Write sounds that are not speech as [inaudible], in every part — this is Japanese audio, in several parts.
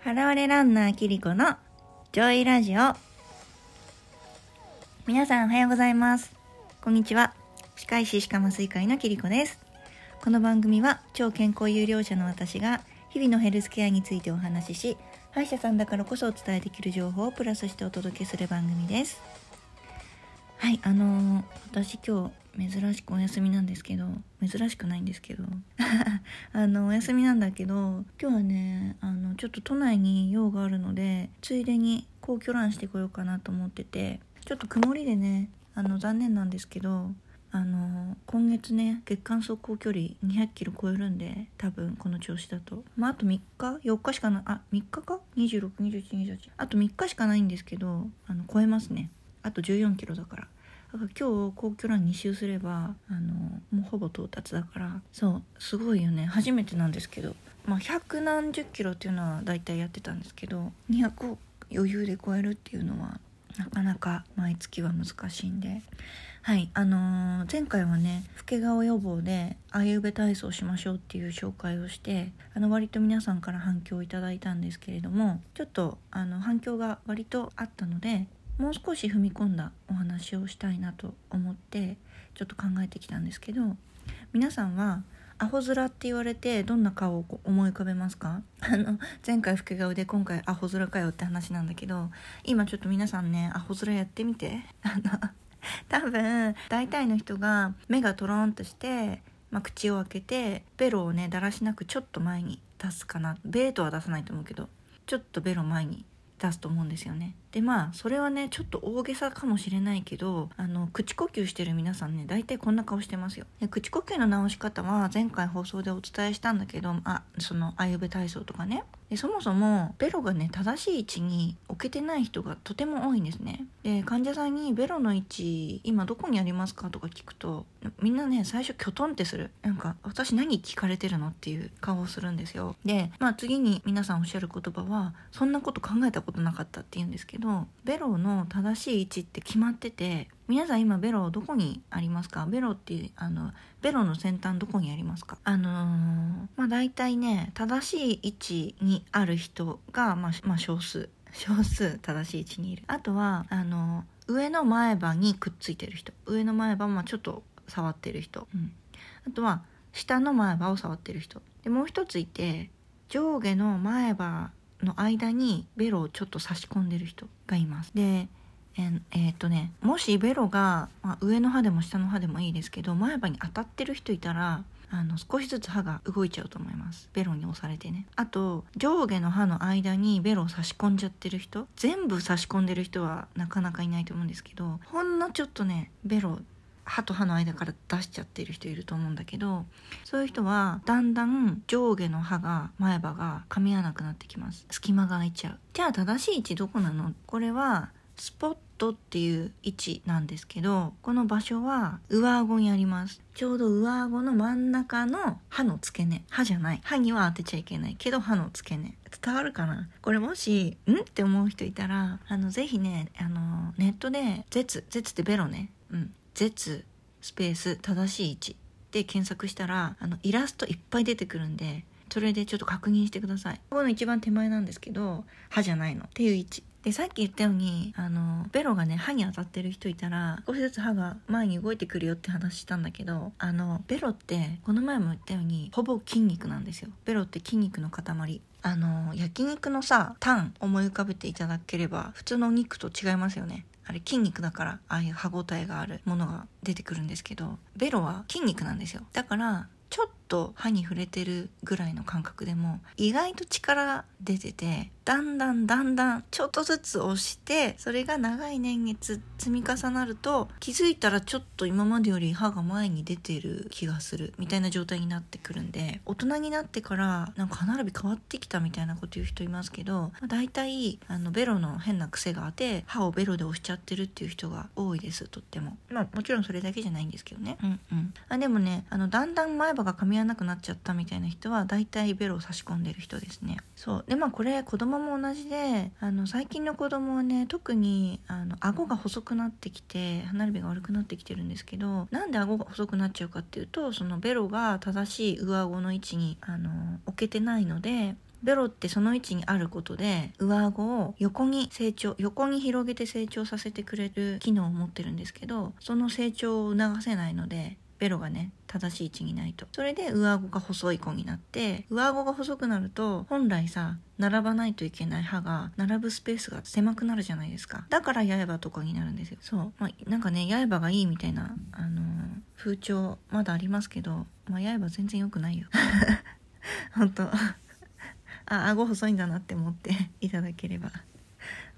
ハラレランナーキリコのジョイラジオ。皆さんおはようございます。こんにちは。歯科医師歯科麻酔会のキリコです。この番組は超健康有料者の私が日々のヘルスケアについてお話しし歯医者さんだからこそお伝えできる情報をプラスしてお届けする番組です。はいあのー、私今日珍しくお休みなんですけど珍しくないんですけど [laughs] あのお休みなんだけど今日はねあのちょっと都内に用があるのでついでに皇居ランしてこようかなと思っててちょっと曇りでねあの残念なんですけどあの今月ね月間走行距離200キロ超えるんで多分この調子だと。まああと3日？4日しかない。あ3日か？262128あと3日しかないんですけどあの超えますね。あと14キロだから。だから今日皇居ラン2周すればあのもうほぼ到達だから。そうすごいよね。初めてなんですけど。まあ百何十キロっていうのは大体やってたんですけど200を余裕で超えるっていうのはなかなか毎月は難しいんで。はいあのー、前回はね老け顔予防であゆべ体操しましょうっていう紹介をしてあの割と皆さんから反響をいただいたんですけれどもちょっとあの反響が割とあったのでもう少し踏み込んだお話をしたいなと思ってちょっと考えてきたんですけど皆さんはアホ面って言われてどんな顔を思い浮かべますか？[laughs] あの前回老け顔で今回アホ面かよって話なんだけど今ちょっと皆さんねアホ面やってみて。[laughs] あの多分大体の人が目がトロンとして、まあ、口を開けてベロをねだらしなくちょっと前に出すかな。ベートは出さないと思うけどちょっとベロ前に出すと思うんですよね。でまあそれはねちょっと大げさかもしれないけどあの口呼吸してる皆さんね大体こんな顔してますよ。で口呼吸の直し方は前回放送でお伝えしたんだけどあそのあゆべ体操とかねでそもそもベロがね正しい位置に置けてない人がとても多いんですね。で患者さんにベロの位置今どこにありますかとか聞くとみんなね最初キョトンってする。なんか私何聞かれてるのっていう顔をするんですよ。でまあ次に皆さんおっしゃる言葉はそんなこと考えたことなかったって言うんですけどベロの正しい位置って決まってて皆さん今ベロどこにありますか？ベロっていうあのベロの先端どこにありますか？あのー、まあ大体ね正しい位置にある人が、まあ、まあ少数少数正しい位置にいる。あとはあの上の前歯にくっついてる人。上の前歯もちょっと触ってる人、うん、あとは下の前歯を触ってる人。でもう一ついて上下の前歯の間にベロをちょっと差し込んでる人がいます。でええー、とねもしベロが、まあ、上の歯でも下の歯でもいいですけど前歯に当たってる人いたらあの少しずつ歯が動いちゃうと思います。ベロに押されてね。あと上下の歯の間にベロを差し込んじゃってる人全部差し込んでる人はなかなかいないと思うんですけどほんのちょっとねベロ歯と歯の間から出しちゃってる人いると思うんだけどそういう人はだんだん上下の歯が前歯が噛み合わなくなってきます。隙間が空いちゃう。じゃあ正しい位置どこなの？これはスポットっていう位置なんですけどこの場所は上顎にあります。ちょうど上顎の真ん中の歯の付け根。歯じゃない。歯には当てちゃいけない。けど歯の付け根。伝わるかな？これもしん？って思う人いたらあのぜひねあのネットで「絶」「絶」ってベロね。うん「絶」スペース正しい位置。で検索したらあのイラストいっぱい出てくるんでそれでちょっと確認してください。ここの一番手前なんですけど歯じゃないの。っていう位置。でさっき言ったようにあのベロがね歯に当たってる人いたら少しずつ歯が前に動いてくるよって話したんだけどあのベロってこの前も言ったようにほぼ筋肉なんですよ。ベロって筋肉の塊。あの焼肉のさタン思い浮かべていただければ普通のお肉と違いますよね。あれ筋肉だからああいう歯ごたえがあるものが出てくるんですけどベロは筋肉なんですよ。だからちょっと歯に触れてるぐらいの感覚でも意外と力出ててだんだんだんだんちょっとずつ押してそれが長い年月積み重なると気づいたらちょっと今までより歯が前に出てる気がするみたいな状態になってくるんで大人になってからなんか歯並び変わってきたみたいなこと言う人いますけど、まあ、大体あのベロの変な癖があって歯をベロで押しちゃってるっていう人が多いです。とっても。まあもちろんそれだけじゃないんですけどね。うんうん。あでもねあのだんだん前歯が噛み合わなくなっちゃったみたいな人は大体ベロを差し込んでる人ですね。そう。でまあこれ子供も同じであの最近の子供はね特にあの顎が細くなってきて歯並びが悪くなってきてるんですけどなんで顎が細くなっちゃうかっていうとそのベロが正しい上顎の位置にあの置けてないのでベロってその位置にあることで上顎を横に成長横に広げて成長させてくれる機能を持ってるんですけどその成長を促せないのでベロがね正しい位置にないと。それで上顎が細い子になって上顎が細くなると本来さ並ばないといけない歯が並ぶスペースが狭くなるじゃないですか。だから刃とかになるんですよ。そう。まあなんかね刃がいいみたいなあのー、風潮まだありますけどまあ刃全然良くないよ。[laughs] 本当。あ顎細いんだなって思っていただければ。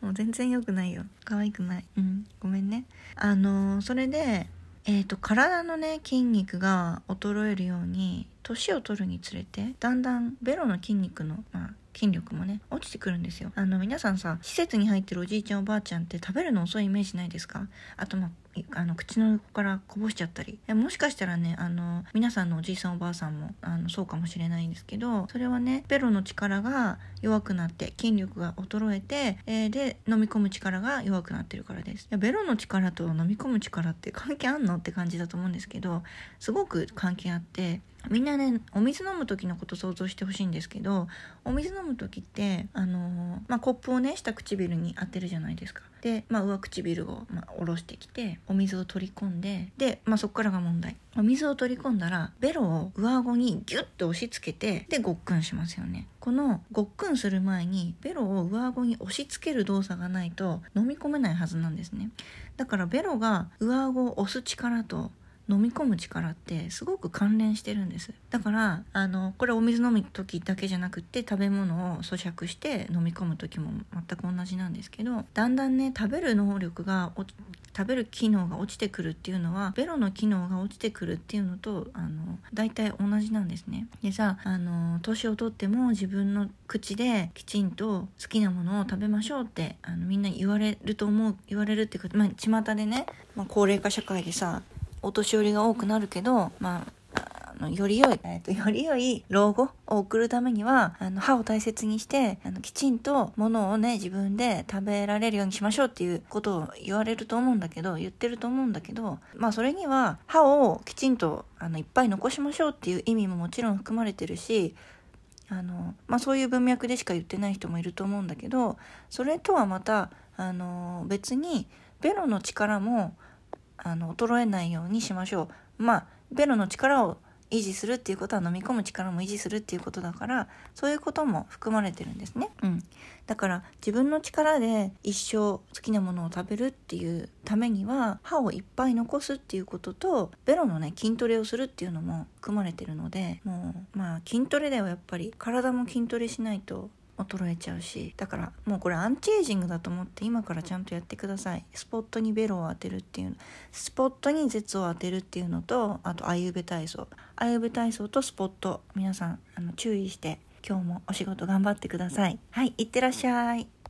もう全然良くないよ。可愛くない。うん。ごめんね。あのー、それでえーと、体のね筋肉が衰えるように年を取るにつれてだんだんベロの筋肉の、まあ、筋力もね落ちてくるんですよ。あの皆さんさ施設に入ってるおじいちゃんおばあちゃんって食べるの遅いイメージないですか？あとまああの口の横からこぼしちゃったり。もしかしたらねあの皆さんのおじいさんおばあさんもあのそうかもしれないんですけどそれはねベロの力が弱くなって筋力が衰えて、えー、で飲み込む力が弱くなってるからです。いやベロの力と飲み込む力って [laughs] 関係あんの？って感じだと思うんですけどすごく関係あってみんなねお水飲む時のこと想像してほしいんですけどお水飲む時ってあのー、まあ、コップをね下唇に当てるじゃないですか。で、まあ、上唇を、まあ、下ろしてきてお水を取り込んでで、まあ、そこからが問題。お水を取り込んだらベロを上顎にギュッと押し付けてでごっくんしますよね。このごっくんする前にベロを上顎に押し付ける動作がないと飲み込めないはずなんですね。だからベロが上顎を押す力と飲み込む力ってすごく関連してるんです。だからあのこれお水飲む時だけじゃなくって食べ物を咀嚼して飲み込む時も全く同じなんですけどだんだんね食べる能力が食べる機能が落ちてくるっていうのはベロの機能が落ちてくるっていうのとあの大体同じなんですね。でさあの年をとっても自分の口できちんと好きなものを食べましょうってあのみんな言われると思う言われるっていうかまあ巷でね、まあ、高齢化社会でさお年寄りが多くなるけど、まあ、あのより良い、[laughs] えーと、より良い老後を送るためにはあの歯を大切にしてあのきちんとものをね自分で食べられるようにしましょうっていうことを言われると思うんだけど言ってると思うんだけどまあそれには歯をきちんとあのいっぱい残しましょうっていう意味ももちろん含まれてるしあの、まあ、そういう文脈でしか言ってない人もいると思うんだけどそれとはまたあの別にベロの力もあの衰えないようにしましょう。まあベロの力を維持するっていうことは飲み込む力も維持するっていうことだからそういうことも含まれてるんですね。うん、だから自分の力で一生好きなものを食べるっていうためには歯をいっぱい残すっていうこととベロのね筋トレをするっていうのも含まれてるのでもうまあ筋トレではやっぱり。体も筋トレしないと衰えちゃうしだからもうこれアンチエイジングだと思って今からちゃんとやってください。スポットにベロを当てるっていうスポットに舌を当てるっていうのとあとあゆべ体操。あゆべ体操とスポット皆さんあの注意して今日もお仕事頑張ってください。はいいってらっしゃい。